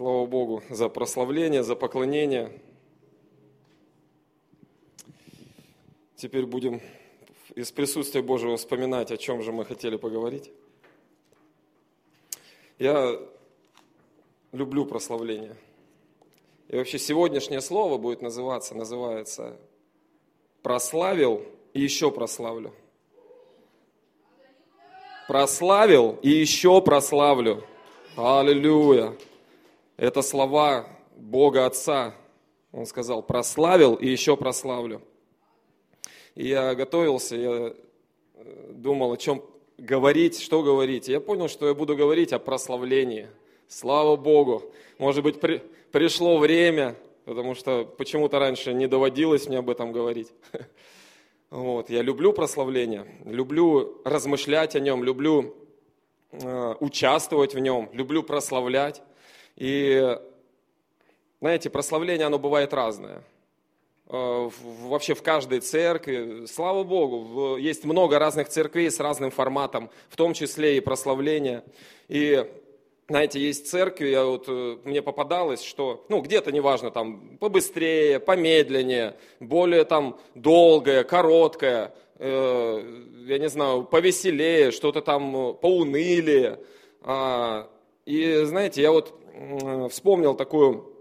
Слава Богу за прославление, за поклонение. Теперь будем из присутствия Божьего вспоминать, о чем же мы хотели поговорить. Я люблю прославление. И вообще сегодняшнее слово будет называться, называется «прославил и еще прославлю». Прославил и еще прославлю. Аллилуйя. Это слова Бога Отца. Он сказал, прославил и еще прославлю. И я готовился, я э, думал, о чем говорить, что говорить. Я понял, что я буду говорить о прославлении. Слава Богу. Может быть, при, пришло время, потому что почему-то раньше не доводилось мне об этом говорить. Вот, я люблю прославление, люблю размышлять о нем, люблю э, участвовать в нем, люблю прославлять. И, знаете, прославление, оно бывает разное. Э, вообще в каждой церкви, слава Богу, есть много разных церквей с разным форматом, в том числе и прославление. И знаете, есть церкви, я вот, э, мне попадалось, что, ну, где-то, неважно, там, побыстрее, помедленнее, более там долгое, короткое, э, я не знаю, повеселее, что-то там поунылее. А, и, знаете, я вот вспомнил такую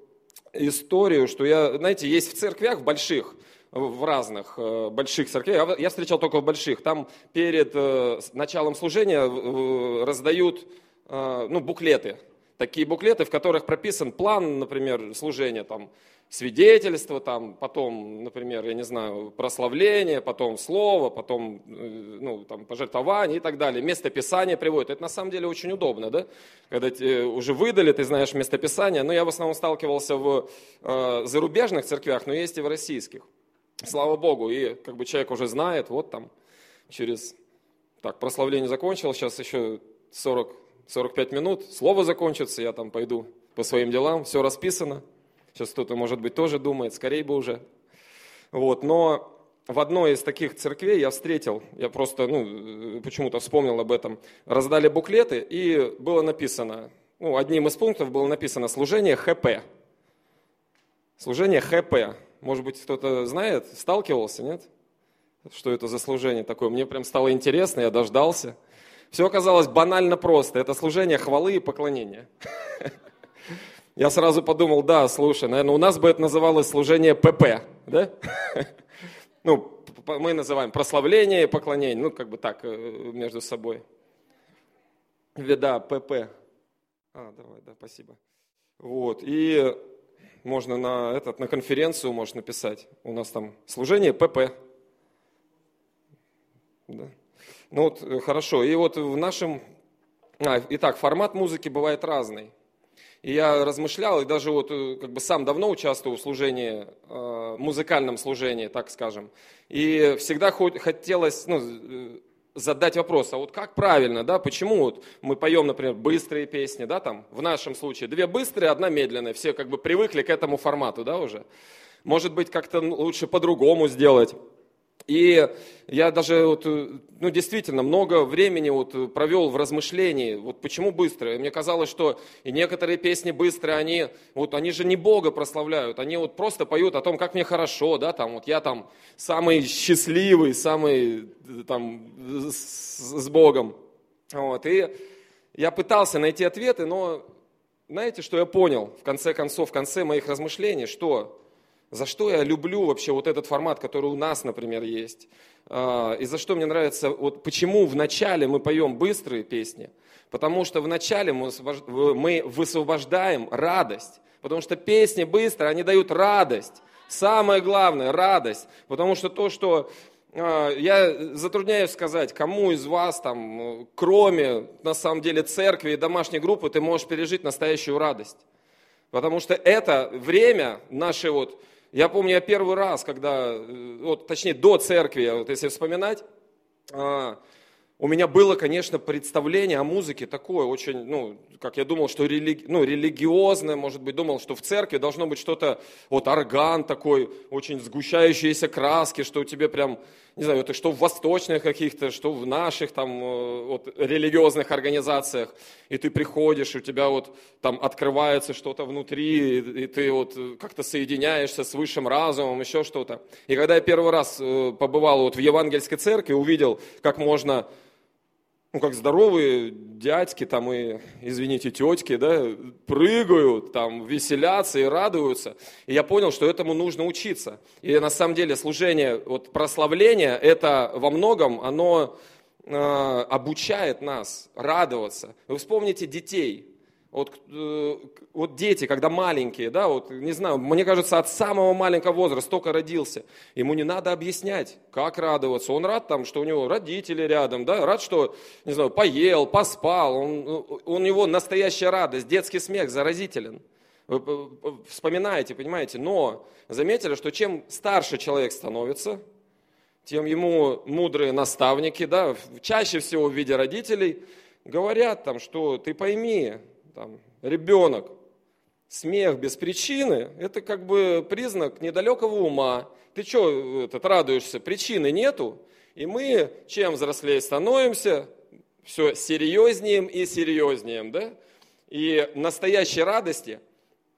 историю, что я, знаете, есть в церквях больших, в разных э, больших церквях, я встречал только в больших, там перед э, началом служения раздают э, ну, буклеты, такие буклеты, в которых прописан план, например, служения, там, свидетельство, там, потом, например, я не знаю, прославление, потом слово, потом э, ну, там, пожертвование и так далее. Местописание приводит. Это на самом деле очень удобно, да? Когда тебе уже выдали, ты знаешь местописание. Но я в основном сталкивался в э, зарубежных церквях, но есть и в российских. Слава Богу. И как бы человек уже знает, вот там через... Так, прославление закончилось, сейчас еще 40, 45 минут, слово закончится, я там пойду по своим делам, все расписано. Сейчас кто-то, может быть, тоже думает, скорее бы уже. Вот, но в одной из таких церквей я встретил, я просто ну, почему-то вспомнил об этом, раздали буклеты, и было написано, ну, одним из пунктов было написано «служение ХП». Служение ХП. Может быть, кто-то знает, сталкивался, нет? Что это за служение такое? Мне прям стало интересно, я дождался. Все оказалось банально просто. Это служение хвалы и поклонения. Я сразу подумал, да, слушай, наверное, у нас бы это называлось служение ПП, да? Ну, мы называем прославление и поклонение, ну, как бы так, э, между собой. Да, ПП. А, давай, да, спасибо. Вот, и можно на, этот, на конференцию можешь написать. У нас там служение ПП. Да. Ну вот, э, хорошо. И вот в нашем... А, итак, формат музыки бывает разный. И я размышлял, и даже вот э, как бы сам давно участвую в служении, э, музыкальном служении, так скажем. И всегда хотелось ну, э, задать вопрос, а вот как правильно, да, почему вот мы поем, например, быстрые песни, да, там, в нашем случае, две быстрые, одна медленная, все как бы привыкли к этому формату, да, уже. Может быть, как-то лучше по-другому сделать. И я даже, вот, ну, действительно, много времени вот провел в размышлении, вот почему быстро. мне казалось, что и некоторые песни быстрые, они, вот, они же не Бога прославляют, они вот просто поют о том, как мне хорошо, да, там, вот я там самый счастливый, самый там с, с Богом. Вот, и я пытался найти ответы, но знаете, что я понял в конце концов, в конце моих размышлений, что за что я люблю вообще вот этот формат, который у нас, например, есть. А, и за что мне нравится, вот почему в начале мы поем быстрые песни. Потому что в начале мы высвобождаем радость. Потому что песни быстрые, они дают радость. Самое главное – радость. Потому что то, что а, я затрудняюсь сказать, кому из вас, там, кроме, на самом деле, церкви и домашней группы, ты можешь пережить настоящую радость. Потому что это время нашей вот я помню, я первый раз, когда, э, вот, точнее, до церкви, вот если вспоминать, а, у меня было, конечно, представление о музыке такое, очень, ну, как я думал, что религи, ну, религиозное, может быть, думал, что в церкви должно быть что-то, вот орган такой, очень сгущающиеся краски, что у тебя прям, не знаю, это что в восточных каких-то, что в наших там э, вот, религиозных организациях, и ты приходишь, у тебя вот там открывается что-то внутри, и ты вот как-то соединяешься с высшим разумом, еще что-то. И когда я первый раз э, побывал вот в евангельской церкви, увидел, как можно ну, как здоровые дядьки там и, извините, тетки, да, прыгают, там, веселятся и радуются. И я понял, что этому нужно учиться. И на самом деле служение, вот прославление, это во многом, оно э, обучает нас радоваться. Вы вспомните детей. Вот, э, вот дети, когда маленькие, да, вот, не знаю, мне кажется, от самого маленького возраста только родился, ему не надо объяснять, как радоваться. Он рад там, что у него родители рядом, да, рад, что, не знаю, поел, поспал, он, у него настоящая радость, детский смех заразителен. Вы вспоминаете, понимаете, но заметили, что чем старше человек становится, тем ему мудрые наставники, да, чаще всего в виде родителей, говорят там, что ты пойми, там, ребенок, смех без причины, это как бы признак недалекого ума. Ты что этот, радуешься? Причины нету. И мы, чем взрослее становимся, все серьезнее и серьезнее, да? И настоящей радости,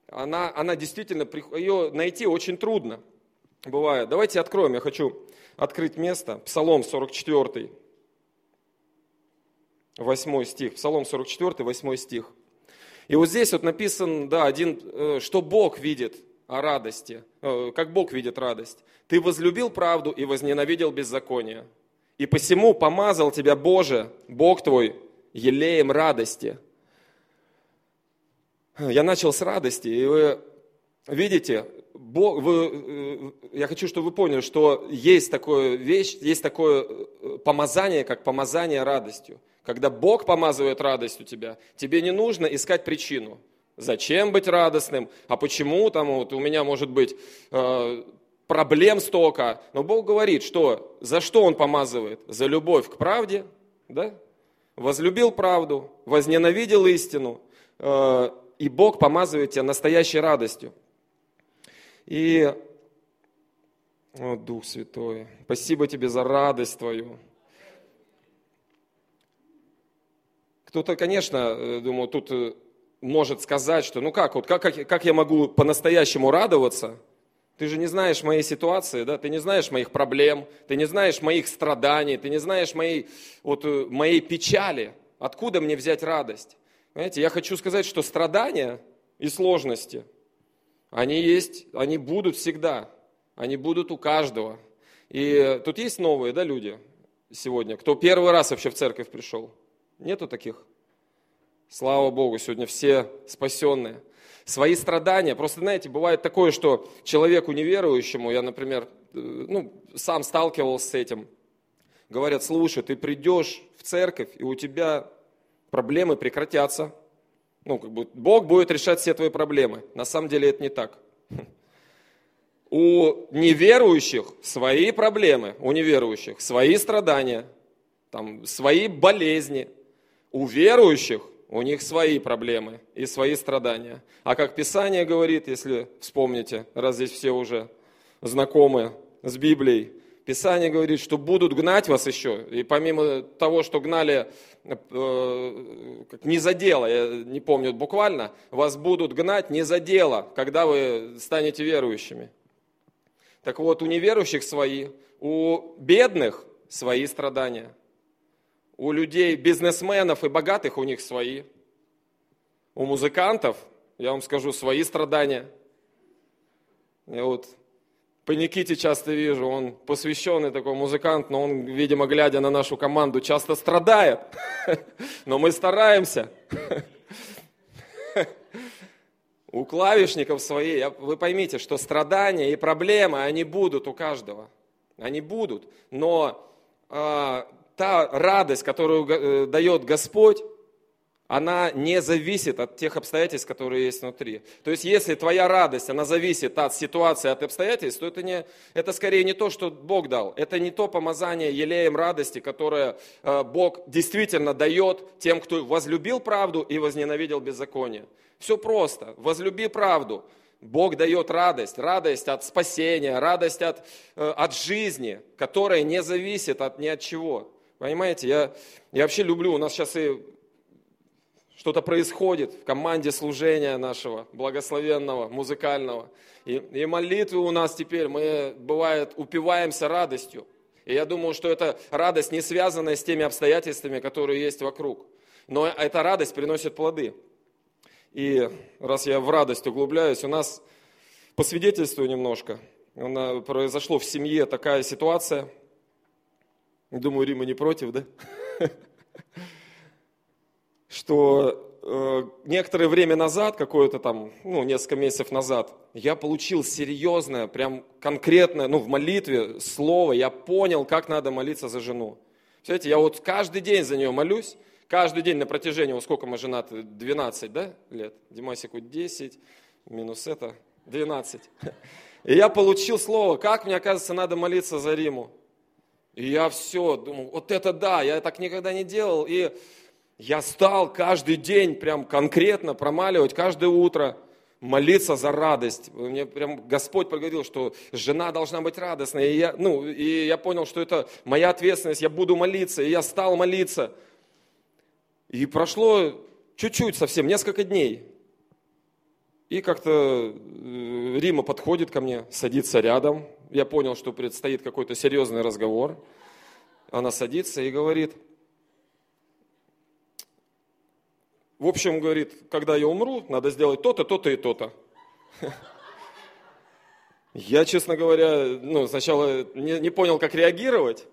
она, она действительно, ее найти очень трудно бывает. Давайте откроем, я хочу открыть место, Псалом 44, 8 стих, Псалом 44, 8 стих. И вот здесь вот написан, да, один, э, что Бог видит о радости, э, как Бог видит радость. Ты возлюбил правду и возненавидел беззаконие. И посему помазал тебя Боже, Бог твой, елеем радости. Я начал с радости, и вы видите, Бог, вы, э, я хочу, чтобы вы поняли, что есть такое вещь, есть такое помазание, как помазание радостью. Когда Бог помазывает радость у тебя, тебе не нужно искать причину. Зачем быть радостным? А почему там вот у меня может быть э, проблем столько? Но Бог говорит, что за что Он помазывает? За любовь к правде, да? Возлюбил правду, возненавидел истину, э, и Бог помазывает тебя настоящей радостью. И, о, Дух Святой, спасибо тебе за радость твою. Кто-то, конечно, э, думаю, тут э, может сказать, что ну как, вот как, как, как я могу по-настоящему радоваться? Ты же не знаешь моей ситуации, да? ты не знаешь моих проблем, ты не знаешь моих страданий, ты не знаешь моей, вот, э, моей печали. Откуда мне взять радость? Знаете, я хочу сказать, что страдания и сложности, они есть, они будут всегда, они будут у каждого. И тут есть новые, да, люди сегодня, кто первый раз вообще в церковь пришел – Нету таких? Слава Богу, сегодня все спасенные. Свои страдания. Просто, знаете, бывает такое, что человеку неверующему, я, например, э, ну, сам сталкивался с этим, говорят, слушай, ты придешь в церковь, и у тебя проблемы прекратятся. Ну, как бы Бог будет решать все твои проблемы. На самом деле это не так. У неверующих свои проблемы, у неверующих свои страдания, там, свои болезни – у верующих у них свои проблемы и свои страдания. А как Писание говорит, если вспомните, раз здесь все уже знакомы с Библией, Писание говорит, что будут гнать вас еще. И помимо того, что гнали э, не за дело, я не помню буквально, вас будут гнать не за дело, когда вы станете верующими. Так вот, у неверующих свои, у бедных свои страдания – у людей, бизнесменов и богатых у них свои. У музыкантов, я вам скажу, свои страдания. Я вот по Никите часто вижу, он посвященный такой музыкант, но он, видимо, глядя на нашу команду, часто страдает. Но мы стараемся. У клавишников свои, вы поймите, что страдания и проблемы, они будут у каждого. Они будут. Но а, та радость, которую э, дает Господь, она не зависит от тех обстоятельств, которые есть внутри. То есть, если твоя радость, она зависит от ситуации, от обстоятельств, то это, не, это скорее не то, что Бог дал. Это не то помазание елеем радости, которое э, Бог действительно дает тем, кто возлюбил правду и возненавидел беззаконие. Все просто. Возлюби правду. Бог дает радость, радость от спасения, радость от, э, от жизни, которая не зависит от ни от чего. Понимаете, я, я вообще люблю, у нас сейчас и что-то происходит в команде служения нашего, благословенного, музыкального. И, и молитвы у нас теперь, мы, бывает, упиваемся радостью. И я думаю, что эта радость не связана с теми обстоятельствами, которые есть вокруг. Но эта радость приносит плоды. И раз я в радость углубляюсь, у нас по свидетельству немножко, произошло в семье такая ситуация. Думаю, Рима не против, да? что э, некоторое время назад, какое-то там, ну, несколько месяцев назад, я получил серьезное, прям конкретное, ну, в молитве слово, я понял, как надо молиться за жену. Знаете, я вот каждый день за нее молюсь, каждый день на протяжении, вот сколько мы женаты, 12, да, лет? Димасику 10, минус это, 12. И я получил слово, как мне, оказывается, надо молиться за Риму. И я все, думал, вот это да, я так никогда не делал. И я стал каждый день прям конкретно промаливать, каждое утро молиться за радость. Мне прям Господь проговорил, что жена должна быть радостной. И я, ну, и я понял, что это моя ответственность, я буду молиться. И я стал молиться. И прошло чуть-чуть совсем, несколько дней. И как-то э, Рима подходит ко мне, садится рядом. Я понял, что предстоит какой-то серьезный разговор. Она садится и говорит – В общем, говорит, когда я умру, надо сделать то-то, то-то и то-то. Я, честно говоря, ну, сначала не, не понял, как реагировать.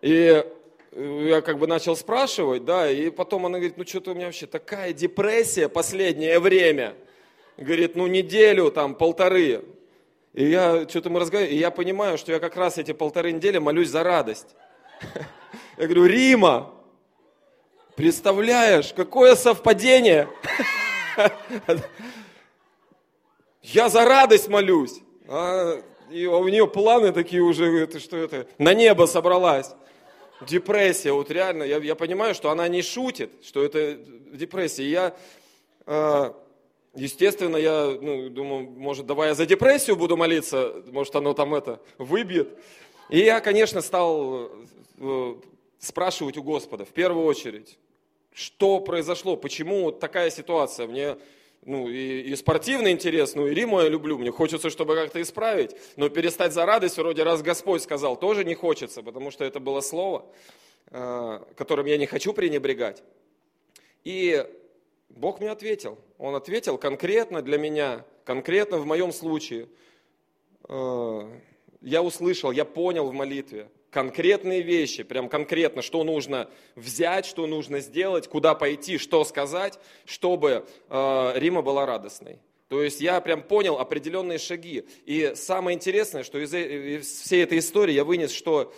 И я как бы начал спрашивать, да, и потом она говорит, ну что-то у меня вообще такая депрессия последнее время. Говорит, ну неделю, там, полторы. И я, что-то мы разговариваем, и я понимаю, что я как раз эти полторы недели молюсь за радость. Я говорю, Рима, Представляешь, какое совпадение. Я за радость молюсь. А, и у нее планы такие уже, это что это, на небо собралась. Депрессия, вот реально, я, я понимаю, что она не шутит, что это депрессия. я, э, естественно, я ну, думаю, может, давай я за депрессию буду молиться, может, оно там это выбьет. И я, конечно, стал э, спрашивать у Господа, в первую очередь, что произошло, почему такая ситуация. Мне ну, и, и спортивный интерес, ну и Риму я люблю, мне хочется, чтобы как-то исправить, но перестать за радость, вроде раз Господь сказал, тоже не хочется, потому что это было слово, э, которым я не хочу пренебрегать. И Бог мне ответил, Он ответил конкретно для меня, конкретно в моем случае. Э, я услышал, я понял в молитве, конкретные вещи, прям конкретно, что нужно взять, что нужно сделать, куда пойти, что сказать, чтобы э, Рима была радостной. То есть я прям понял определенные шаги. И самое интересное, что из, из всей этой истории я вынес, что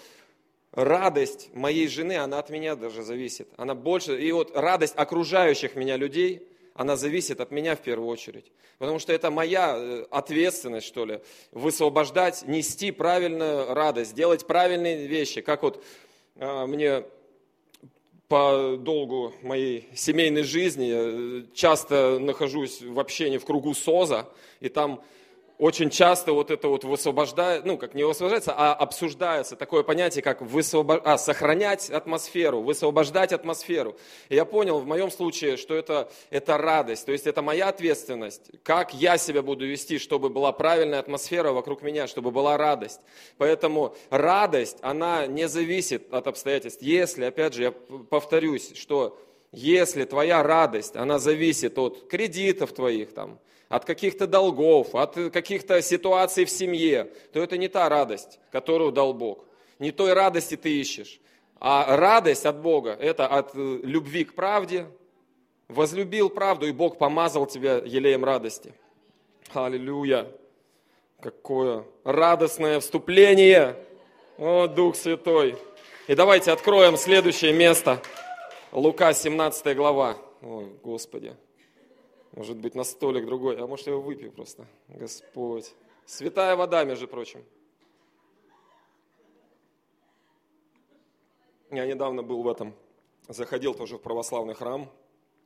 радость моей жены, она от меня даже зависит. Она больше, и вот радость окружающих меня людей – она зависит от меня в первую очередь. Потому что это моя э, ответственность, что ли, высвобождать, нести правильную радость, делать правильные вещи. Как вот э, мне по долгу моей семейной жизни э, часто нахожусь в общении в кругу СОЗа, и там очень часто вот это вот высвобождает, ну, как не высвобождается, а обсуждается такое понятие, как высвобо... а, сохранять атмосферу, высвобождать атмосферу. И я понял в моем случае, что это, это радость, то есть это моя ответственность, как я себя буду вести, чтобы была правильная атмосфера вокруг меня, чтобы была радость. Поэтому радость, она не зависит от обстоятельств. Если, опять же, я повторюсь, что если твоя радость, она зависит от кредитов твоих, там, от каких-то долгов, от каких-то ситуаций в семье, то это не та радость, которую дал Бог. Не той радости ты ищешь. А радость от Бога – это от э, любви к правде. Возлюбил правду, и Бог помазал тебя елеем радости. Аллилуйя! Какое радостное вступление! О, Дух Святой! И давайте откроем следующее место. Лука, 17 глава. Ой, Господи. Может быть, на столик другой. А может, я его выпью просто. Господь. Святая вода, между прочим. Я недавно был в этом, заходил тоже в православный храм.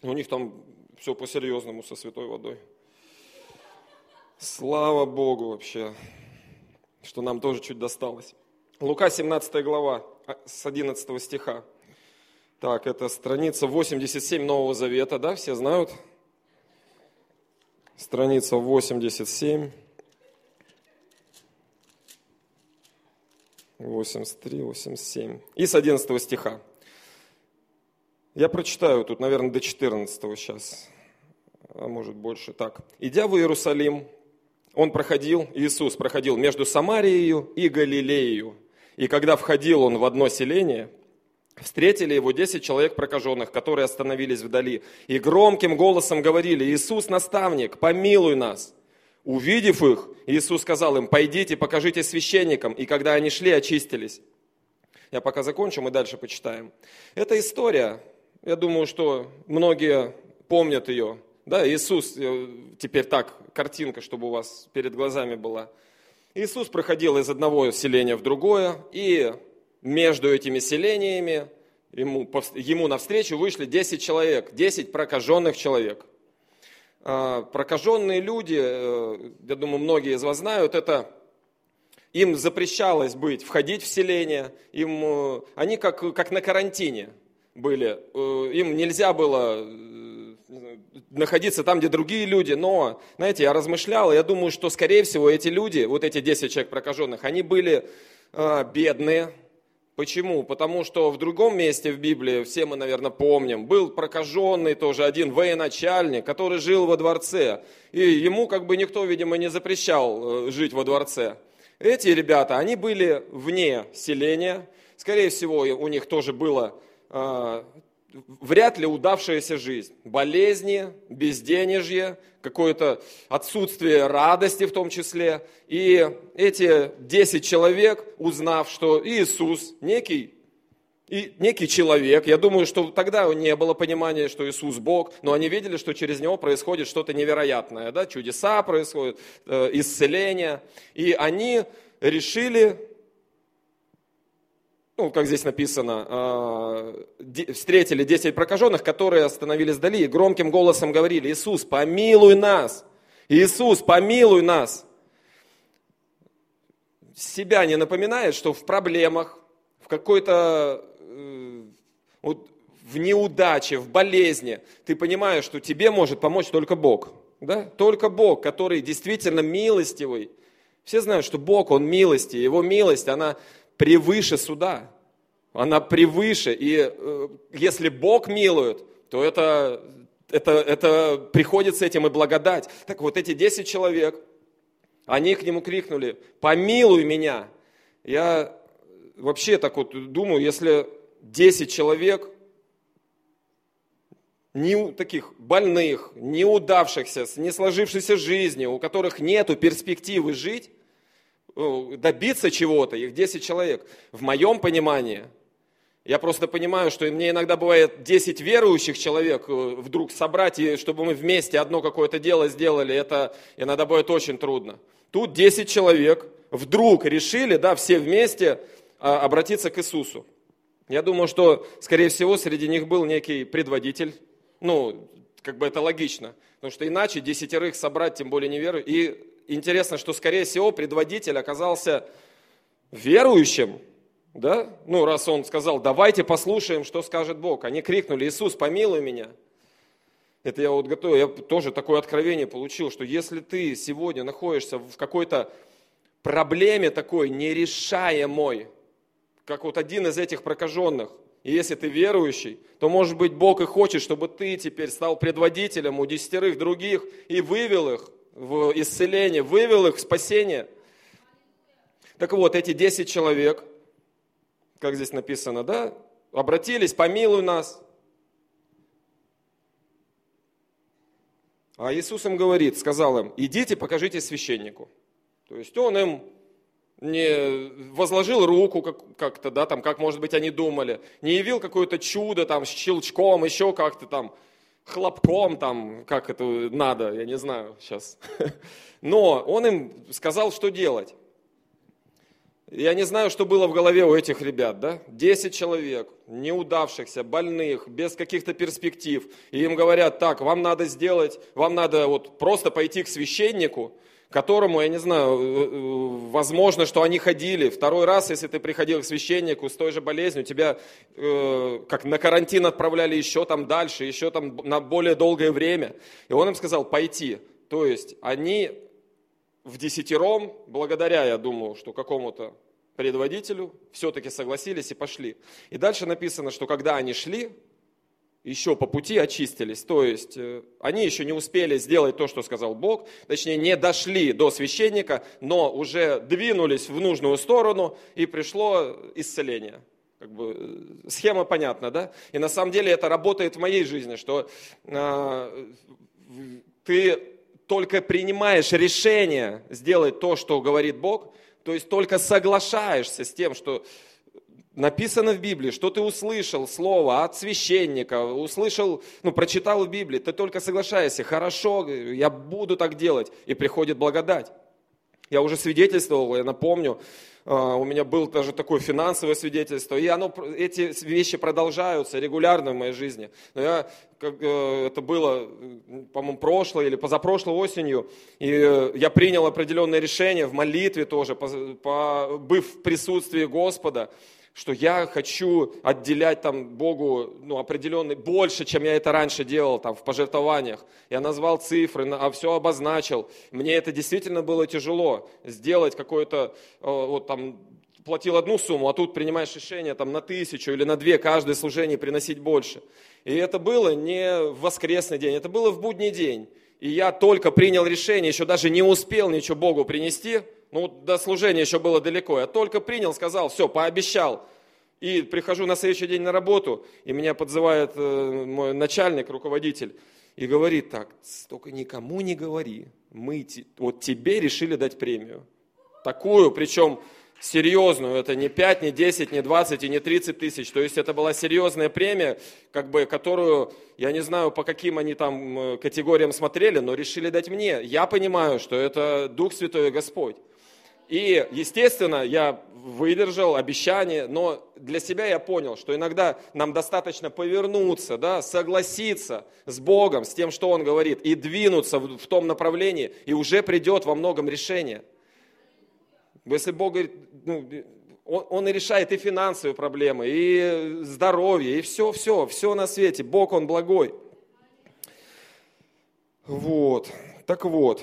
У них там все по-серьезному со святой водой. Слава Богу вообще, что нам тоже чуть досталось. Лука 17 глава, а, с 11 стиха. Так, это страница 87 Нового Завета, да, все знают? Страница 87. 83, 87. И с 11 стиха. Я прочитаю тут, наверное, до 14 сейчас, а может больше. Так. «Идя в Иерусалим, он проходил, Иисус проходил между Самарией и Галилеей. И когда входил он в одно селение, встретили его десять человек прокаженных, которые остановились вдали, и громким голосом говорили, «Иисус, наставник, помилуй нас!» Увидев их, Иисус сказал им, «Пойдите, покажите священникам». И когда они шли, очистились. Я пока закончу, мы дальше почитаем. Эта история я думаю, что многие помнят ее. Да, Иисус, э, теперь так, картинка, чтобы у вас перед глазами была. Иисус проходил из одного селения в другое, и между этими селениями ему, ему навстречу вышли 10 человек, 10 прокаженных человек. А, прокаженные люди, э, я думаю, многие из вас знают, это им запрещалось быть, входить в селение, им, э, они как, как на карантине – были. Э, им нельзя было находиться там, где другие люди, но, знаете, я размышлял, я думаю, что, скорее всего, эти люди, вот эти 10 человек прокаженных, они были бедные. Почему? Потому что в другом месте в Библии, все мы, наверное, помним, был прокаженный тоже один военачальник, который жил во дворце. И ему как бы никто, видимо, не запрещал жить во дворце. Эти ребята, они были вне селения. Скорее всего, у них тоже было а, вряд ли удавшаяся жизнь. Болезни, безденежье, какое-то отсутствие радости в том числе. И эти 10 человек, узнав, что Иисус некий, и некий человек, я думаю, что тогда не было понимания, что Иисус Бог, но они видели, что через него происходит что-то невероятное, да? чудеса происходят, э, исцеление. И они решили ну, как здесь написано, а, встретили 10 прокаженных, которые остановились вдали и громким голосом говорили, Иисус, помилуй нас! Иисус, помилуй нас! Себя не напоминает, что в проблемах, в какой-то э, вот, в неудаче, в болезни, ты понимаешь, что тебе может помочь только Бог. Да? Только Бог, который действительно милостивый. Все знают, что Бог, Он милости, Его милость, она превыше суда. Она превыше. И э, если Бог милует, то это, это, это приходит с этим и благодать. Так вот эти 10 человек, они к нему крикнули, помилуй меня. Я вообще так вот думаю, если 10 человек, не таких больных, неудавшихся, с не сложившейся жизнью, у которых нету перспективы жить, Э, добиться чего-то, их 10 человек. В моем понимании, я просто понимаю, что мне иногда бывает 10 верующих человек э, вдруг собрать, и чтобы мы вместе одно какое-то дело сделали, это иногда бывает очень трудно. Тут 10 человек вдруг решили, да, все вместе а, обратиться к Иисусу. Я думаю, что, скорее всего, среди них был некий предводитель. Ну, как бы это логично. Потому что иначе десятерых собрать, тем более не веру. И интересно, что, скорее всего, предводитель оказался верующим, да? Ну, раз он сказал, давайте послушаем, что скажет Бог. Они крикнули, Иисус, помилуй меня. Это я вот готов, я тоже такое откровение получил, что если ты сегодня находишься в какой-то проблеме такой нерешаемой, как вот один из этих прокаженных, и если ты верующий, то, может быть, Бог и хочет, чтобы ты теперь стал предводителем у десятерых других и вывел их в исцеление, вывел их в спасение. Так вот, эти 10 человек, как здесь написано, да, обратились, помилуй нас. А Иисус им говорит, сказал им, идите, покажите священнику. То есть он им не возложил руку как- как-то, да, там, как, может быть, они думали, не явил какое-то чудо, там, с щелчком, еще как-то там, хлопком, там, как это надо, я не знаю сейчас. Но он им сказал, что делать. Я не знаю, что было в голове у этих ребят, да? Десять человек, неудавшихся, больных, без каких-то перспектив. И им говорят, так, вам надо сделать, вам надо вот просто пойти к священнику, которому, я не знаю, э, э, возможно, что они ходили. Второй раз, если ты приходил к священнику с той же болезнью, тебя э, как на карантин отправляли еще там дальше, еще там на более долгое время. И он им сказал, пойти. То есть они в десятером, благодаря, я думаю, что какому-то предводителю, все-таки согласились и пошли. И дальше написано, что когда они шли, еще по пути очистились. То есть э, они еще не успели сделать то, что сказал Бог, точнее не дошли до священника, но уже двинулись в нужную сторону и пришло исцеление. Как бы, э, схема понятна, да? И на самом деле это работает в моей жизни, что э, ты только принимаешь решение сделать то, что говорит Бог, то есть только соглашаешься с тем, что написано в Библии, что ты услышал слово от священника, услышал, ну, прочитал в Библии, ты только соглашаешься, хорошо, я буду так делать, и приходит благодать. Я уже свидетельствовал, я напомню, а, у меня было даже такое финансовое свидетельство, и оно, эти вещи продолжаются регулярно в моей жизни. Но я, как, э, это было, по-моему, прошлой или позапрошлой осенью, и э, я принял определенное решение в молитве тоже, по, по, быв в присутствии Господа, что я хочу отделять там Богу ну, определенный, больше, чем я это раньше делал там в пожертвованиях. Я назвал цифры, а все обозначил. Мне это действительно было тяжело, сделать какое-то, э, вот там, платил одну сумму, а тут принимаешь решение там, на тысячу или на две каждое служение приносить больше. И это было не в воскресный день, это было в будний день. И я только принял решение, еще даже не успел ничего Богу принести – ну, до служения еще было далеко. Я только принял, сказал, все, пообещал. И прихожу на следующий день на работу, и меня подзывает э, мой начальник, руководитель, и говорит так, только никому не говори, мы вот тебе решили дать премию. Такую, причем серьезную, это не 5, не 10, не 20 и не 30 тысяч. То есть это была серьезная премия, как бы, которую, я не знаю, по каким они там э, категориям смотрели, но решили дать мне. Я понимаю, что это Дух Святой и Господь. И, естественно, я выдержал обещание, но для себя я понял, что иногда нам достаточно повернуться, да, согласиться с Богом, с тем, что Он говорит, и двинуться в, в том направлении, и уже придет во многом решение. Если Бог говорит, ну, он, он и решает и финансовые проблемы, и здоровье, и все, все, все на свете. Бог, Он благой. Вот, так вот.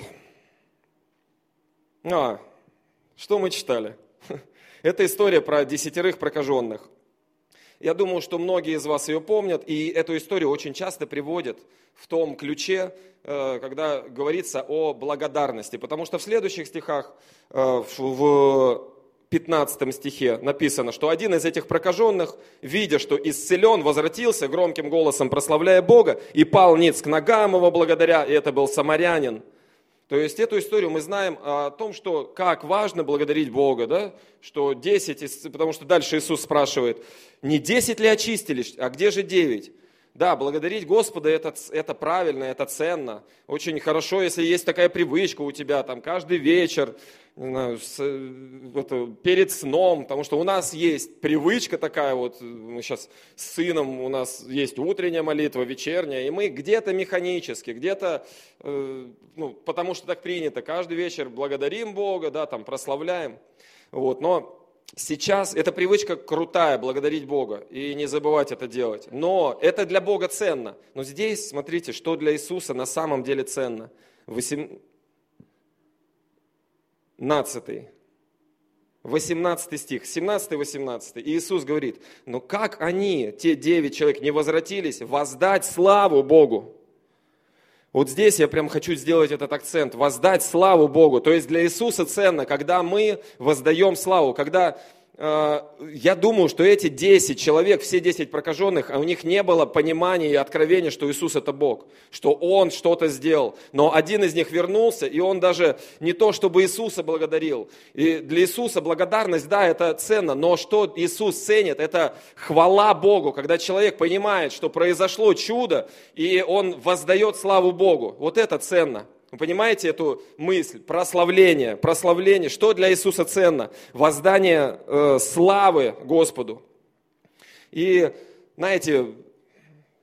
А, что мы читали? Это история про десятерых прокаженных. Я думаю, что многие из вас ее помнят, и эту историю очень часто приводят в том ключе, э, когда говорится о благодарности. Потому что в следующих стихах, э, в 15 стихе написано, что один из этих прокаженных, видя, что исцелен, возвратился громким голосом, прославляя Бога, и пал ниц к ногам его благодаря, и это был самарянин – то есть эту историю мы знаем о том, что как важно благодарить Бога, да? что 10, потому что дальше Иисус спрашивает, не 10 ли очистились, а где же 9? Да, благодарить Господа это, это правильно, это ценно. Очень хорошо, если есть такая привычка у тебя, там каждый вечер, не знаю, с, это, перед сном, потому что у нас есть привычка такая, вот мы сейчас с сыном, у нас есть утренняя молитва, вечерняя, и мы где-то механически, где-то, э, ну, потому что так принято, каждый вечер благодарим Бога, да, там прославляем, вот, но сейчас эта привычка крутая, благодарить Бога, и не забывать это делать. Но это для Бога ценно. Но здесь, смотрите, что для Иисуса на самом деле ценно. 18 18 стих, 17-18. Иисус говорит, но как они, те девять человек, не возвратились, воздать славу Богу? Вот здесь я прям хочу сделать этот акцент. Воздать славу Богу. То есть для Иисуса ценно, когда мы воздаем славу, когда я думаю, что эти 10 человек, все 10 прокаженных, а у них не было понимания и откровения, что Иисус это Бог, что Он что-то сделал. Но один из них вернулся, и он даже не то, чтобы Иисуса благодарил. И для Иисуса благодарность, да, это ценно, но что Иисус ценит, это хвала Богу, когда человек понимает, что произошло чудо, и он воздает славу Богу. Вот это ценно. Вы понимаете эту мысль? Прославление. Прославление. Что для Иисуса ценно? Воздание э, славы Господу. И, знаете,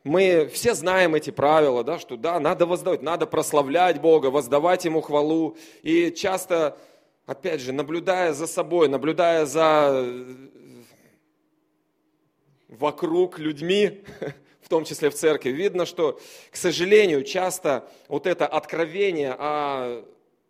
мы все знаем эти правила, да, что да, надо воздавать, надо прославлять Бога, воздавать Ему хвалу. И часто, опять же, наблюдая за собой, наблюдая за э, вокруг людьми, том числе в церкви, видно, что, к сожалению, часто вот это откровение о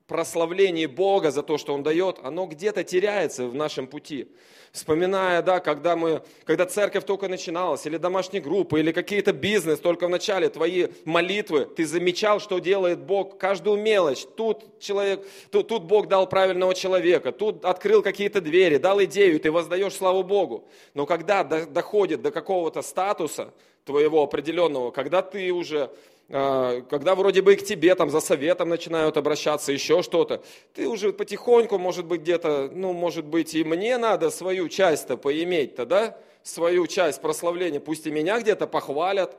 прославлении Бога за то, что Он дает, оно где-то теряется в нашем пути. Вспоминая, да, когда, мы, когда церковь только начиналась, или домашние группы, или какие-то бизнес только в начале, твои молитвы, ты замечал, что делает Бог, каждую мелочь. Тут, человек, тут, тут Бог дал правильного человека, тут открыл какие-то двери, дал идею, ты воздаешь славу Богу. Но когда доходит до какого-то статуса, твоего определенного, когда ты уже, когда вроде бы и к тебе там за советом начинают обращаться, еще что-то, ты уже потихоньку, может быть, где-то, ну, может быть, и мне надо свою часть-то поиметь-то, да, свою часть прославления, пусть и меня где-то похвалят,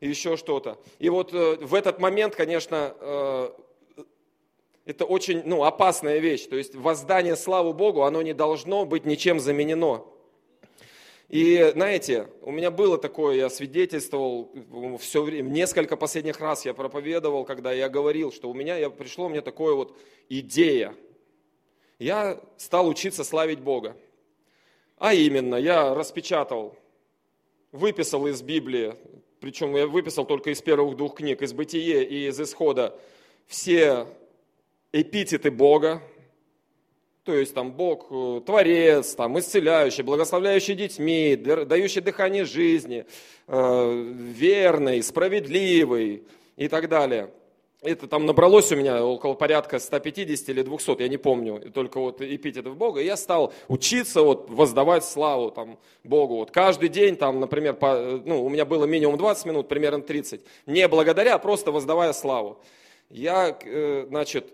еще что-то. И вот э, в этот момент, конечно, э, это очень ну, опасная вещь. То есть воздание славу Богу, оно не должно быть ничем заменено. И знаете, у меня было такое, я свидетельствовал все время, несколько последних раз я проповедовал, когда я говорил, что у меня, я, пришло мне такое вот идея. Я стал учиться славить Бога. А именно, я распечатал, выписал из Библии, причем я выписал только из первых двух книг, из Бытие и из Исхода, все эпитеты Бога, то есть там Бог э, творец, там, исцеляющий, благословляющий детьми, дающий дыхание жизни, э, верный, справедливый и так далее. Это там набралось у меня около порядка 150 или 200, я не помню, только вот эпитетов Бога. И я стал учиться вот воздавать славу там, Богу. Вот каждый день, там, например, по, ну, у меня было минимум 20 минут, примерно 30. Не благодаря, а просто воздавая славу. Я, э, значит,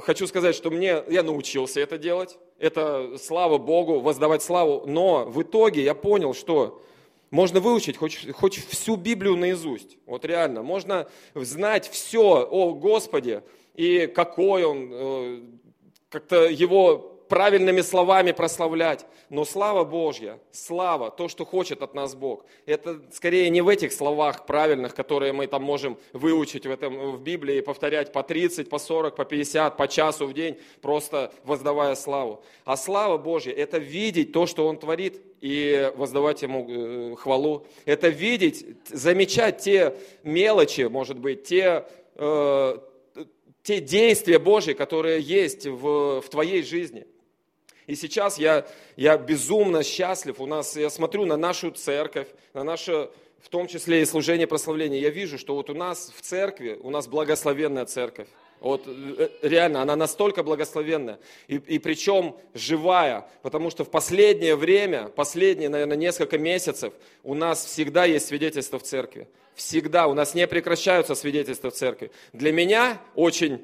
хочу сказать, что мне, я научился это делать. Это, слава Богу, воздавать славу. Но в итоге я понял, что можно выучить хоть, хоть всю Библию наизусть. Вот реально. Можно знать все о Господе и какой Он, э, как-то Его правильными словами прославлять. Но слава Божья, слава, то, что хочет от нас Бог, это скорее не в этих словах правильных, которые мы там можем выучить в, этом, в Библии, повторять по 30, по 40, по 50, по часу в день, просто воздавая славу. А слава Божья – это видеть то, что Он творит, и воздавать Ему э, хвалу. Это видеть, замечать те мелочи, может быть, те э, те действия Божьи, которые есть в, в твоей жизни. И сейчас я, я безумно счастлив. У нас, я смотрю на нашу церковь, на наше, в том числе и служение прославления. Я вижу, что вот у нас в церкви, у нас благословенная церковь. Вот э, реально, она настолько благословенная. И, и причем живая, потому что в последнее время, последние, наверное, несколько месяцев у нас всегда есть свидетельство в церкви. Всегда. У нас не прекращаются свидетельства в церкви. Для меня очень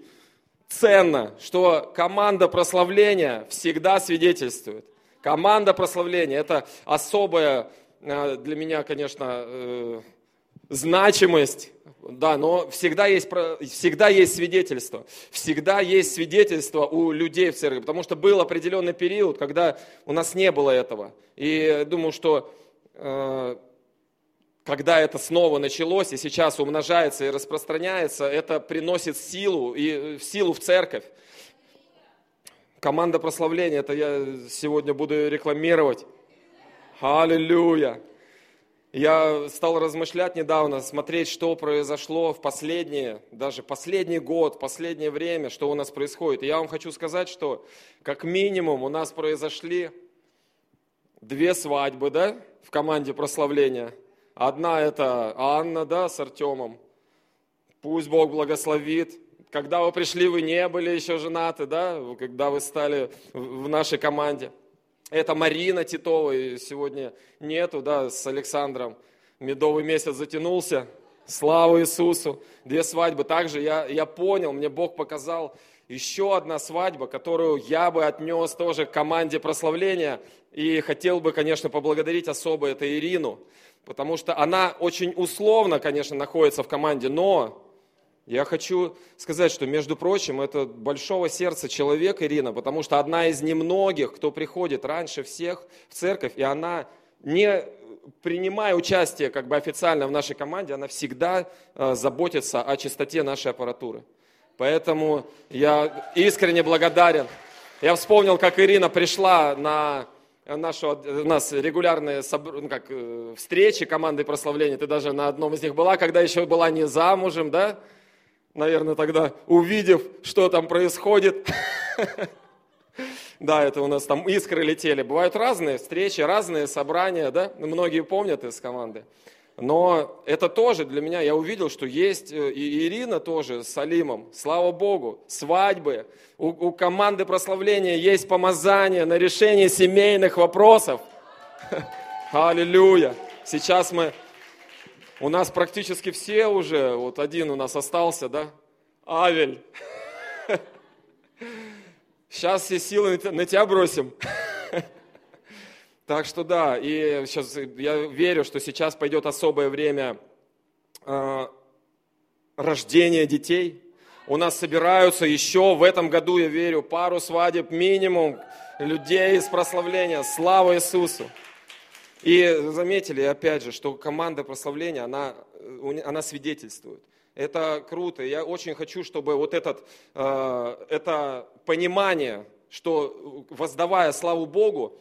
ценно, что команда прославления всегда свидетельствует. Команда прославления – это особая э, для меня, конечно, э, значимость, да, но всегда есть, всегда есть свидетельство. Всегда есть свидетельство у людей в церкви, потому что был определенный период, когда у нас не было этого. И думаю, что э, когда это снова началось и сейчас умножается и распространяется, это приносит силу и силу в церковь. Команда прославления, это я сегодня буду рекламировать. Аллилуйя. Я стал размышлять недавно, смотреть, что произошло в последние, даже последний год, последнее время, что у нас происходит. И я вам хочу сказать, что как минимум у нас произошли две свадьбы, да, в команде прославления – Одна это Анна, да, с Артемом. Пусть Бог благословит. Когда вы пришли, вы не были еще женаты, да, когда вы стали в нашей команде. Это Марина Титова, и сегодня нету, да, с Александром. Медовый месяц затянулся. Слава Иисусу. Две свадьбы. Также я, я понял, мне Бог показал еще одна свадьба, которую я бы отнес тоже к команде прославления. И хотел бы, конечно, поблагодарить особо это Ирину, потому что она очень условно, конечно, находится в команде, но я хочу сказать, что, между прочим, это большого сердца человек Ирина, потому что одна из немногих, кто приходит раньше всех в церковь, и она не принимая участие как бы официально в нашей команде, она всегда э, заботится о чистоте нашей аппаратуры. Поэтому я искренне благодарен. Я вспомнил, как Ирина пришла на нашу, у нас регулярные ну, как, э, встречи команды прославления. Ты даже на одном из них была, когда еще была не замужем, да? Наверное, тогда увидев, что там происходит. Да, это у нас там искры летели. Бывают разные встречи, разные собрания, да? Многие помнят из команды. Но это тоже для меня, я увидел, что есть э, и Ирина тоже с Алимом, слава Богу, свадьбы. У, у команды прославления есть помазание на решение семейных вопросов. Аллилуйя. Сейчас мы, у нас практически все уже, вот один у нас остался, да? Авель. Сейчас все силы на тебя бросим. Так что да, и сейчас я верю, что сейчас пойдет особое время э, рождения детей. У нас собираются еще в этом году, я верю, пару свадеб минимум людей из прославления. Слава Иисусу! И заметили, опять же, что команда прославления, она, она свидетельствует. Это круто. Я очень хочу, чтобы вот этот, э, это понимание, что воздавая славу Богу,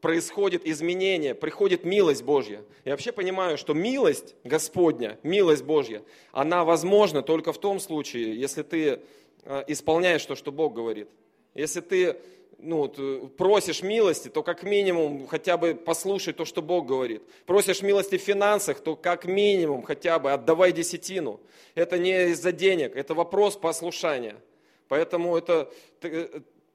происходит изменение, приходит милость Божья. Я вообще понимаю, что милость Господня, милость Божья, она возможна только в том случае, если ты а, исполняешь то, что Бог говорит. Если ты ну, просишь милости, то как минимум хотя бы послушай то, что Бог говорит. Просишь милости в финансах, то как минимум хотя бы отдавай десятину. Это не из-за денег, это вопрос послушания. Поэтому это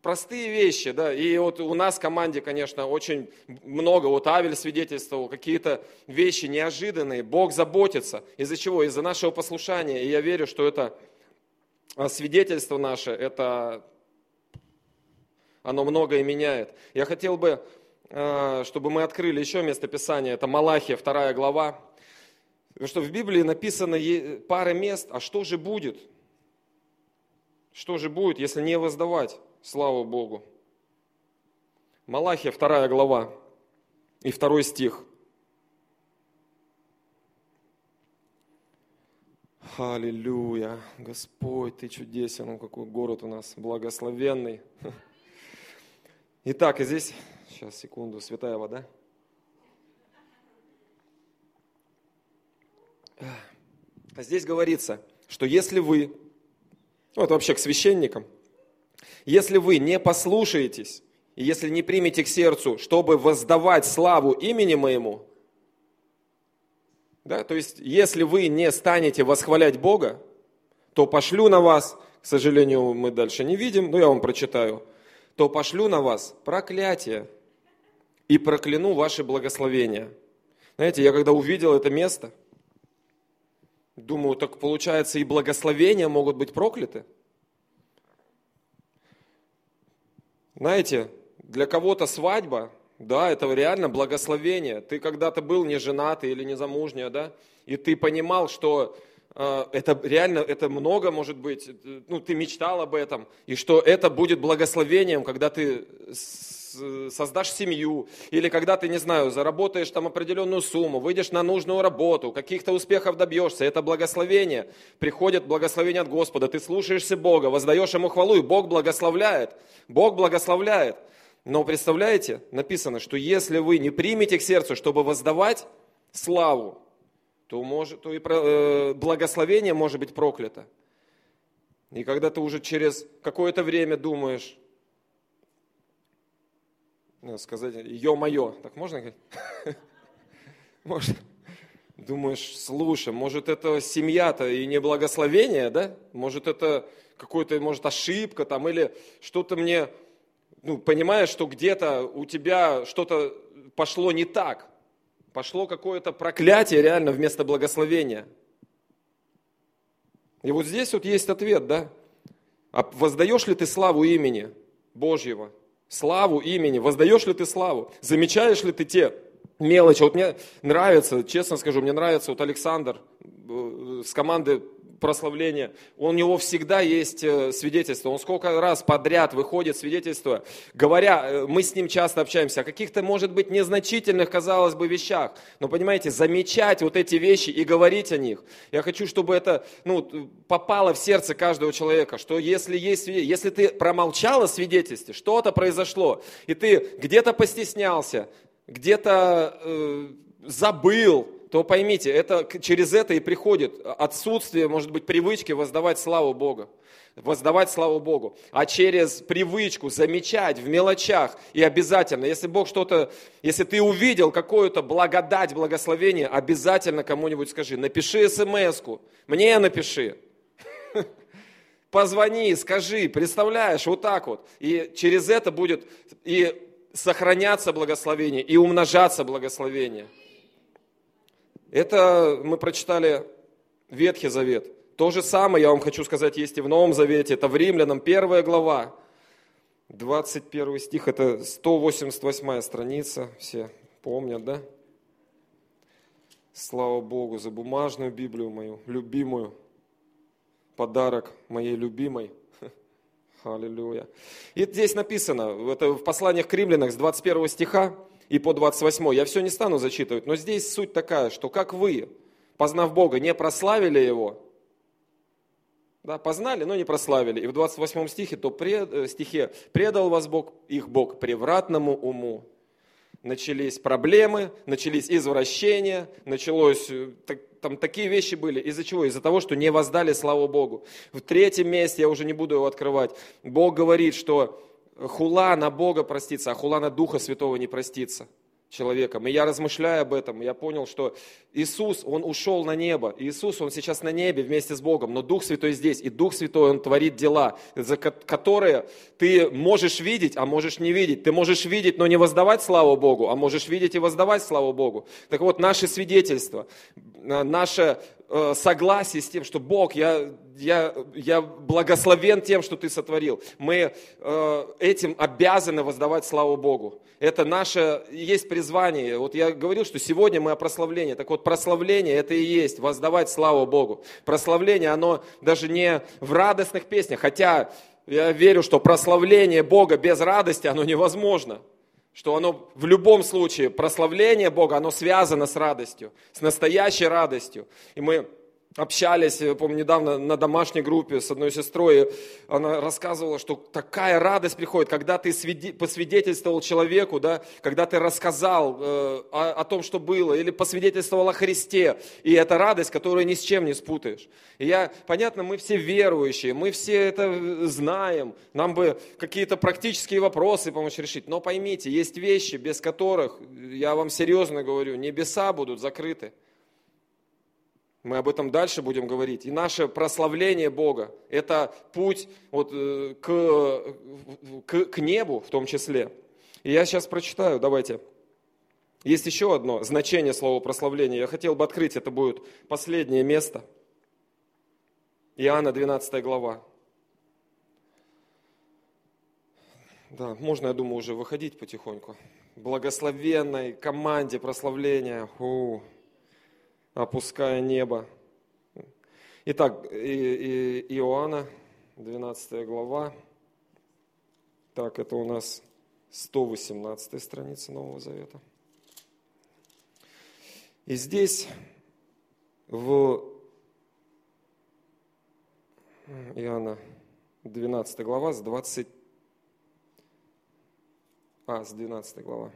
простые вещи, да, и вот у нас в команде, конечно, очень много, вот Авель свидетельствовал, какие-то вещи неожиданные, Бог заботится, из-за чего? Из-за нашего послушания, и я верю, что это а, свидетельство наше, это, оно многое меняет. Я хотел бы, а, чтобы мы открыли еще место Писания, это Малахия, вторая глава, что в Библии написано пара мест, а что же будет? Что же будет, если не воздавать? Слава Богу. Малахия, вторая глава и второй стих. Аллилуйя. Господь, Ты чудесен, какой город у нас благословенный. Итак, и здесь, сейчас, секунду, святая вода. А здесь говорится, что если вы, ну это вообще к священникам – если вы не послушаетесь, и если не примете к сердцу, чтобы воздавать славу имени моему, да, то есть если вы не станете восхвалять Бога, то пошлю на вас, к сожалению, мы дальше не видим, но я вам прочитаю, то пошлю на вас проклятие и прокляну ваши благословения. Знаете, я когда увидел это место, думаю, так получается и благословения могут быть прокляты – Знаете, для кого-то свадьба, да, это реально благословение. Ты когда-то был не женатый или не замужняя, да, и ты понимал, что э, это реально, это много может быть, ну, ты мечтал об этом, и что это будет благословением, когда ты создашь семью, или когда ты, не знаю, заработаешь там определенную сумму, выйдешь на нужную работу, каких-то успехов добьешься, это благословение. Приходит благословение от Господа, ты слушаешься Бога, воздаешь Ему хвалу, и Бог благословляет. Бог благословляет. Но представляете, написано, что если вы не примете к сердцу, чтобы воздавать славу, то, может, то и э, благословение может быть проклято. И когда ты уже через какое-то время думаешь, сказать, ё-моё, так можно говорить? Может, думаешь, слушай, может это семья-то и не благословение, да? Может это какой-то, может ошибка там или что-то мне ну, понимаешь, что где-то у тебя что-то пошло не так. Пошло какое-то проклятие реально вместо благословения. И вот здесь вот есть ответ, да? А воздаешь ли ты славу имени Божьего? Славу имени. Воздаешь ли ты славу? Замечаешь ли ты те мелочи? Вот мне нравится, честно скажу, мне нравится вот Александр э, с команды прославления, у него всегда есть э, свидетельство. Он сколько раз подряд выходит свидетельство, говоря, э, мы с ним часто общаемся о каких-то, может быть, незначительных, казалось бы, вещах. Но, понимаете, замечать вот эти вещи и говорить о них. Я хочу, чтобы это ну, попало в сердце каждого человека, что если, есть, если ты промолчал о свидетельстве, что-то произошло, и ты где-то постеснялся, где-то э, забыл, то поймите, это, через это и приходит отсутствие, может быть, привычки воздавать славу Богу. Воздавать славу Богу. А через привычку замечать в мелочах и обязательно, если Бог что-то, если ты увидел какую-то благодать, благословение, обязательно кому-нибудь скажи, напиши смс-ку, мне напиши. Позвони, скажи, представляешь, вот так вот. И через это будет и сохраняться благословение, и умножаться благословение. Это мы прочитали Ветхий Завет. То же самое, я вам хочу сказать, есть и в Новом Завете. Это в Римлянам, первая глава, 21 стих, это 188 страница, все помнят, да? Слава Богу за бумажную Библию мою, любимую, подарок моей любимой. Аллилуйя. И здесь написано, это в посланиях к римлянам с 21 стиха, и по 28. Я все не стану зачитывать, но здесь суть такая, что как вы, познав Бога, не прославили Его, да, познали, но не прославили. И в 28 стихе, то пред, э, стихе предал вас Бог, их Бог превратному уму. Начались проблемы, начались извращения, началось, э, так, там такие вещи были. Из-за чего? Из-за того, что не воздали славу Богу. В третьем месте, я уже не буду его открывать, Бог говорит, что хула на Бога простится, а хула на Духа Святого не простится человеком. И я размышляю об этом, я понял, что Иисус, Он ушел на небо. Иисус, Он сейчас на небе вместе с Богом, но Дух Святой здесь. И Дух Святой, Он творит дела, за которые ты можешь видеть, а можешь не видеть. Ты можешь видеть, но не воздавать славу Богу, а можешь видеть и воздавать славу Богу. Так вот, наши свидетельства, наше э, согласие с тем, что Бог, я, я, я благословен тем, что Ты сотворил. Мы э, этим обязаны воздавать славу Богу. Это наше, есть призвание. Вот я говорил, что сегодня мы о прославлении. Так вот, прославление это и есть воздавать славу Богу. Прославление, оно даже не в радостных песнях, хотя я верю, что прославление Бога без радости, оно невозможно что оно в любом случае, прославление Бога, оно связано с радостью, с настоящей радостью. И мы общались, я помню, недавно на домашней группе с одной сестрой, она рассказывала, что такая радость приходит, когда ты посвидетельствовал человеку, да, когда ты рассказал э, о, о том, что было, или посвидетельствовал о Христе, и это радость, которую ни с чем не спутаешь. И я, понятно, мы все верующие, мы все это знаем, нам бы какие-то практические вопросы помочь решить, но поймите, есть вещи, без которых, я вам серьезно говорю, небеса будут закрыты. Мы об этом дальше будем говорить. И наше прославление Бога – это путь вот, э, к, к, к небу в том числе. И я сейчас прочитаю, давайте. Есть еще одно значение слова прославление. Я хотел бы открыть, это будет последнее место. Иоанна 12 глава. Да, можно, я думаю, уже выходить потихоньку. Благословенной команде прославления. У-у опуская небо. Итак, Иоанна, 12 глава. Так, это у нас 118 страница Нового Завета. И здесь в Иоанна 12 глава с 20... А, с 12 глава.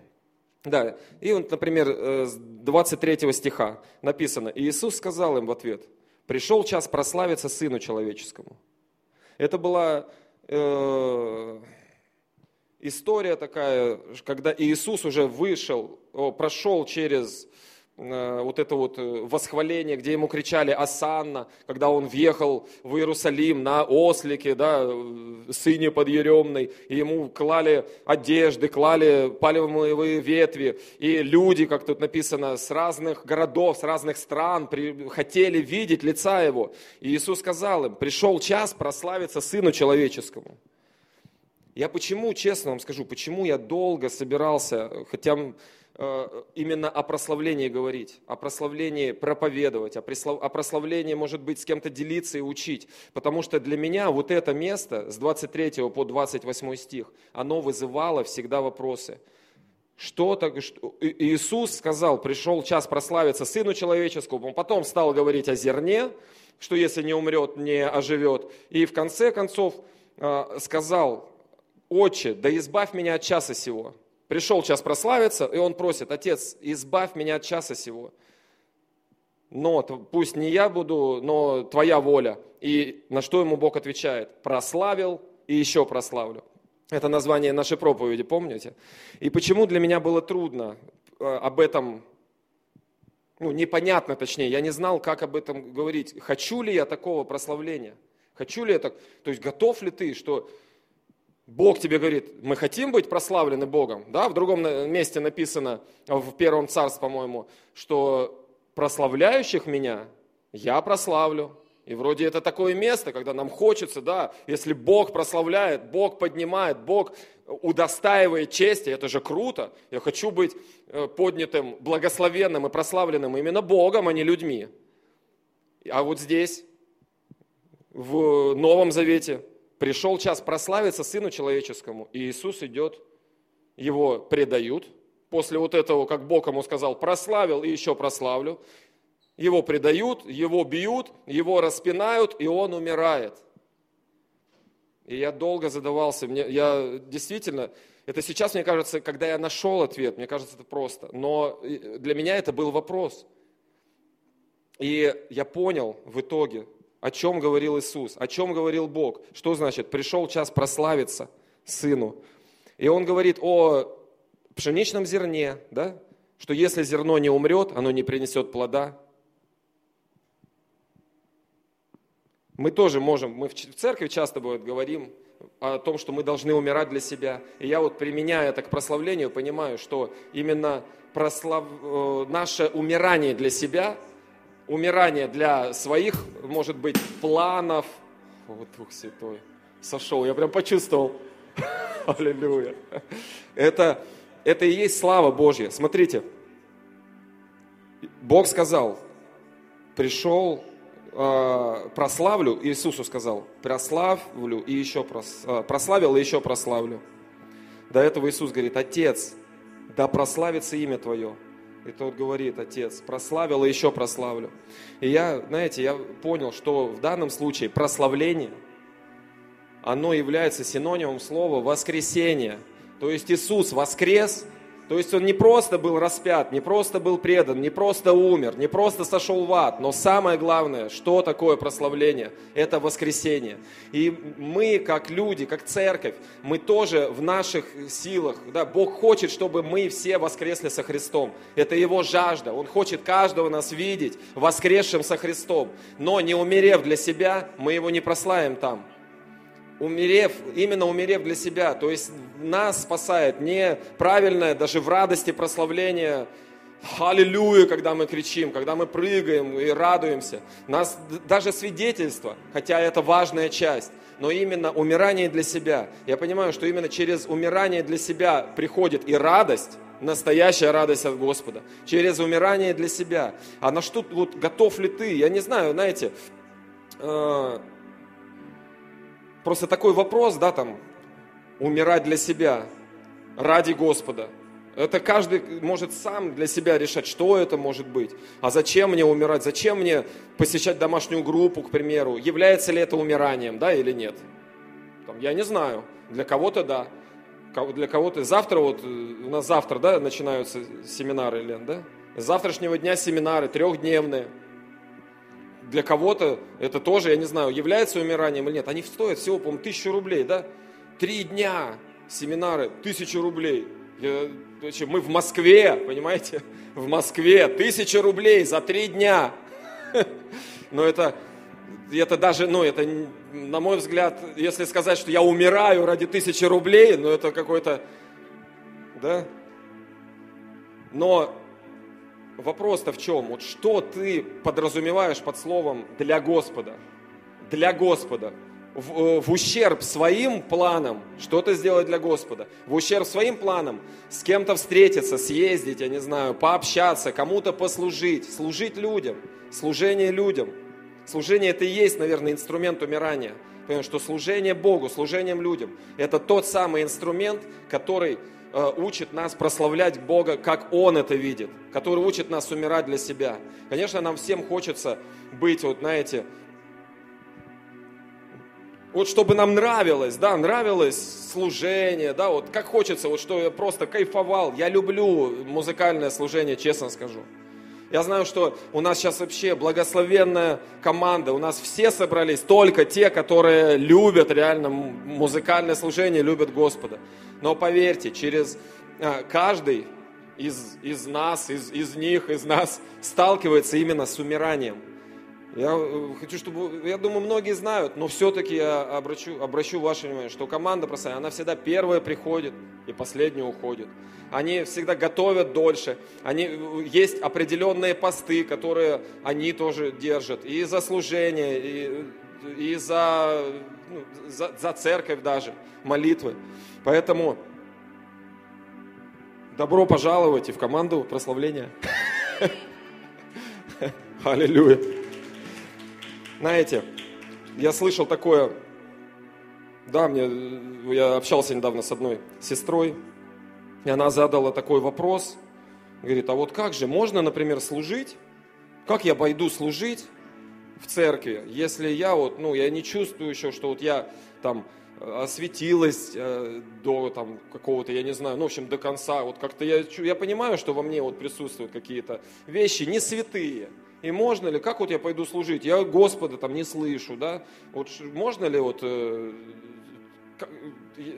Да, и вот, например, э, с 23 стиха написано, Иисус сказал им в ответ, пришел час прославиться Сыну Человеческому. Это была э, история такая, когда Иисус уже вышел, прошел через вот это вот э, восхваление, где ему кричали «Асанна», когда он въехал в Иерусалим на ослике, да, э, сыне подъеремной, и ему клали одежды, клали палевые ветви, и люди, как тут написано, с разных городов, с разных стран при, хотели видеть лица его. И Иисус сказал им, пришел час прославиться Сыну Человеческому. Я почему, честно вам скажу, почему я долго собирался, хотя Э, именно о прославлении говорить, о прославлении проповедовать, о прославлении, может быть, с кем-то делиться и учить. Потому что для меня вот это место с 23 по 28 стих, оно вызывало всегда вопросы. Что так, что, Иисус сказал, пришел час прославиться Сыну Человеческому, он потом стал говорить о зерне, что если не умрет, не оживет. И в конце концов э, сказал, «Отче, да избавь меня от часа сего». Пришел час прославиться, и он просит, Отец, избавь меня от часа сего. Но пусть не я буду, но твоя воля. И на что ему Бог отвечает? Прославил и еще прославлю. Это название нашей проповеди, помните? И почему для меня было трудно э, об этом, ну, непонятно точнее, я не знал, как об этом говорить. Хочу ли я такого прославления? Хочу ли я так? То есть готов ли ты, что Бог тебе говорит, мы хотим быть прославлены Богом. Да? В другом месте написано, в первом царстве, по-моему, что прославляющих меня я прославлю. И вроде это такое место, когда нам хочется, да, если Бог прославляет, Бог поднимает, Бог удостаивает чести, это же круто. Я хочу быть э, поднятым, благословенным и прославленным именно Богом, а не людьми. А вот здесь, в Новом Завете, Пришел час прославиться Сыну Человеческому, и Иисус идет, его предают. После вот этого, как Бог ему сказал, прославил и еще прославлю. Его предают, его бьют, его распинают, и он умирает. И я долго задавался, мне, я действительно, это сейчас, мне кажется, когда я нашел ответ, мне кажется, это просто. Но для меня это был вопрос. И я понял в итоге, о чем говорил Иисус, о чем говорил Бог. Что значит? Пришел час прославиться Сыну. И Он говорит о пшеничном зерне, да? что если зерно не умрет, оно не принесет плода. Мы тоже можем, мы в церкви часто бывает говорим о том, что мы должны умирать для себя. И я вот применяя это к прославлению, понимаю, что именно прослав... Э, наше умирание для себя – умирание для своих, может быть, планов. Вот Дух Святой сошел, я прям почувствовал. Аллилуйя. Это, это и есть слава Божья. Смотрите, Бог сказал, пришел, э, прославлю, Иисусу сказал, прославлю и еще прос, э, прославил и еще прославлю. До этого Иисус говорит, Отец, да прославится имя Твое. И тот говорит, отец, прославил и еще прославлю. И я, знаете, я понял, что в данном случае прославление, оно является синонимом слова воскресение. То есть Иисус воскрес, то есть он не просто был распят, не просто был предан, не просто умер, не просто сошел в ад, но самое главное, что такое прославление? Это воскресение. И мы, как люди, как церковь, мы тоже в наших силах, да, Бог хочет, чтобы мы все воскресли со Христом. Это Его жажда. Он хочет каждого нас видеть воскресшим со Христом. Но не умерев для себя, мы Его не прославим там умерев, именно умерев для себя. То есть нас спасает не правильное, даже в радости прославления, Аллилуйя, когда мы кричим, когда мы прыгаем и радуемся. Нас даже свидетельство, хотя это важная часть, но именно умирание для себя. Я понимаю, что именно через умирание для себя приходит и радость, настоящая радость от Господа. Через умирание для себя. А на что вот готов ли ты? Я не знаю, знаете, э, Просто такой вопрос, да, там, умирать для себя, ради Господа. Это каждый может сам для себя решать, что это может быть. А зачем мне умирать? Зачем мне посещать домашнюю группу, к примеру? Является ли это умиранием, да или нет? Там, я не знаю. Для кого-то да. Для кого-то завтра, вот э, у нас завтра, да, начинаются семинары, Лен, да? С завтрашнего дня семинары, трехдневные для кого-то это тоже, я не знаю, является умиранием или нет. Они стоят всего, по-моему, тысячу рублей, да? Три дня семинары, тысячу рублей. Мы в Москве, понимаете? В Москве тысяча рублей за три дня. Но это, это даже, ну, это, на мой взгляд, если сказать, что я умираю ради тысячи рублей, ну, это какой-то, да? Но вопрос-то в чем? Вот что ты подразумеваешь под словом «для Господа»? Для Господа в, э, в ущерб своим планам что-то сделать для Господа, в ущерб своим планам с кем-то встретиться, съездить, я не знаю, пообщаться, кому-то послужить, служить людям, служение людям. Служение это и есть, наверное, инструмент умирания. Потому что служение Богу, служением людям, это тот самый инструмент, который учит нас прославлять Бога, как Он это видит, который учит нас умирать для себя. Конечно, нам всем хочется быть, вот знаете, вот чтобы нам нравилось, да, нравилось служение, да, вот как хочется, вот что я просто кайфовал. Я люблю музыкальное служение, честно скажу. Я знаю, что у нас сейчас вообще благословенная команда, у нас все собрались, только те, которые любят реально музыкальное служение, любят Господа. Но поверьте, через а, каждый из, из нас, из, из них, из нас сталкивается именно с умиранием – я э, хочу, чтобы, я думаю, многие знают, но все-таки я обращу, обращу ваше внимание, что команда простая, она всегда первая приходит и последняя уходит. Они всегда готовят дольше, они, э, есть определенные посты, которые они тоже держат, и за служение, и, и за, ну, за, за церковь даже, молитвы. Поэтому добро пожаловать и в команду прославления. Аллилуйя. Знаете, я слышал такое, да, мне, я общался недавно с одной сестрой, и она задала такой вопрос, говорит, а вот как же, можно, например, служить, как я пойду служить в церкви, если я вот, ну, я не чувствую еще, что вот я там осветилась э, до там какого-то, я не знаю, ну, в общем, до конца, вот как-то я, я понимаю, что во мне вот присутствуют какие-то вещи не святые, и можно ли, как вот я пойду служить? Я Господа там не слышу, да? Вот можно ли вот э,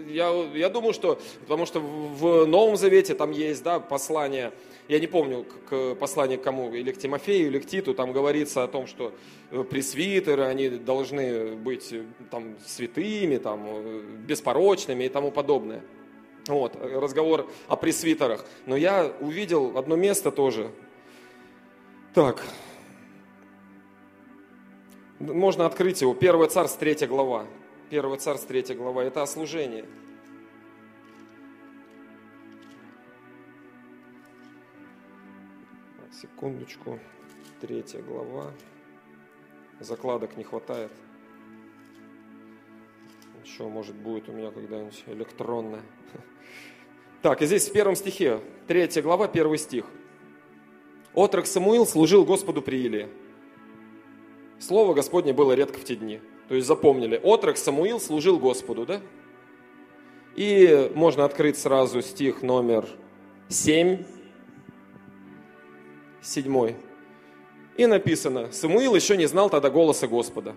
я, я думаю, что, потому что в Новом Завете там есть, да, послание, я не помню, к посланию к кому, или к Тимофею, или к Титу, там говорится о том, что э, пресвитеры, они должны быть э, там святыми, там, беспорочными и тому подобное. Вот, разговор о пресвитерах. Но я увидел одно место тоже. Так, можно открыть его. Первое царство, третья глава. Первое царство, третья глава. Это о служении. Секундочку. Третья глава. Закладок не хватает. Еще, может, будет у меня когда-нибудь электронная. Так, и здесь в первом стихе, третья глава, первый стих. Отрок Самуил служил Господу при Илии. Слово Господне было редко в те дни. То есть запомнили, отрок Самуил служил Господу, да? И можно открыть сразу стих номер 7, 7. И написано, Самуил еще не знал тогда голоса Господа.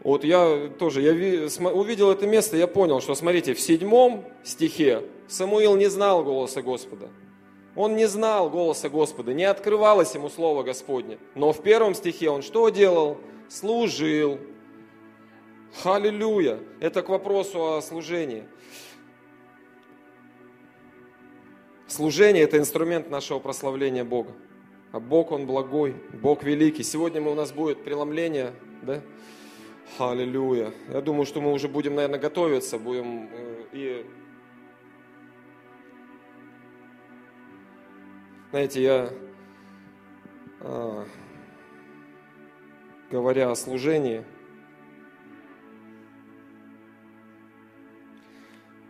Вот я тоже, я увидел это место, я понял, что, смотрите, в седьмом стихе Самуил не знал голоса Господа. Он не знал голоса Господа, не открывалось ему Слово Господне. Но в первом стихе он что делал? Служил. Аллилуйя! Это к вопросу о служении. Служение – это инструмент нашего прославления Бога. А Бог, Он благой, Бог великий. Сегодня у нас будет преломление, да? Аллилуйя. Я думаю, что мы уже будем, наверное, готовиться, будем Знаете, я, а, говоря о служении,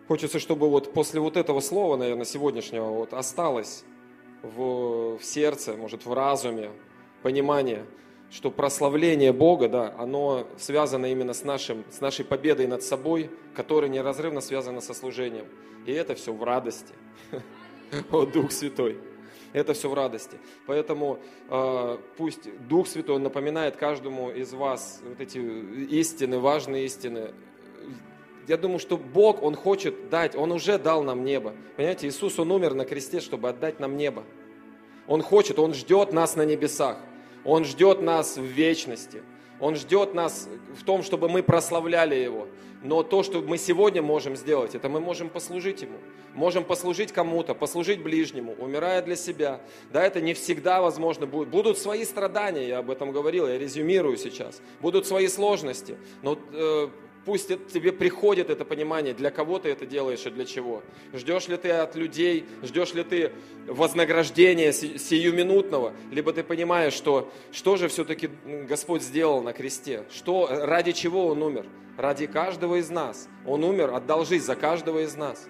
хочется, чтобы вот после вот этого слова, наверное, сегодняшнего, вот осталось в, в сердце, может, в разуме понимание, что прославление Бога, да, оно связано именно с, нашим, с нашей победой над собой, которая неразрывно связана со служением. И это все в радости. О, Дух Святой это все в радости. Поэтому э, пусть Дух Святой напоминает каждому из вас вот эти истины, важные истины. я думаю, что Бог, Он хочет дать, Он уже дал нам небо. Понимаете, Иисус, Он умер на кресте, чтобы отдать нам небо. Он хочет, Он ждет нас на небесах. Он ждет нас в вечности. Он ждет нас в том, чтобы мы прославляли Его. Но то, что мы сегодня можем сделать, это мы можем послужить Ему. Можем послужить кому-то, послужить ближнему, умирая для себя. Да, это не всегда возможно будет. Будут свои страдания, я об этом говорил, я резюмирую сейчас. Будут свои сложности. Но э, Пусть тебе приходит это понимание, для кого ты это делаешь и для чего. Ждешь ли ты от людей, ждешь ли ты вознаграждения сиюминутного, либо ты понимаешь, что, что же все-таки Господь сделал на кресте, что, ради чего Он умер. Ради каждого из нас. Он умер, отдал жизнь за каждого из нас.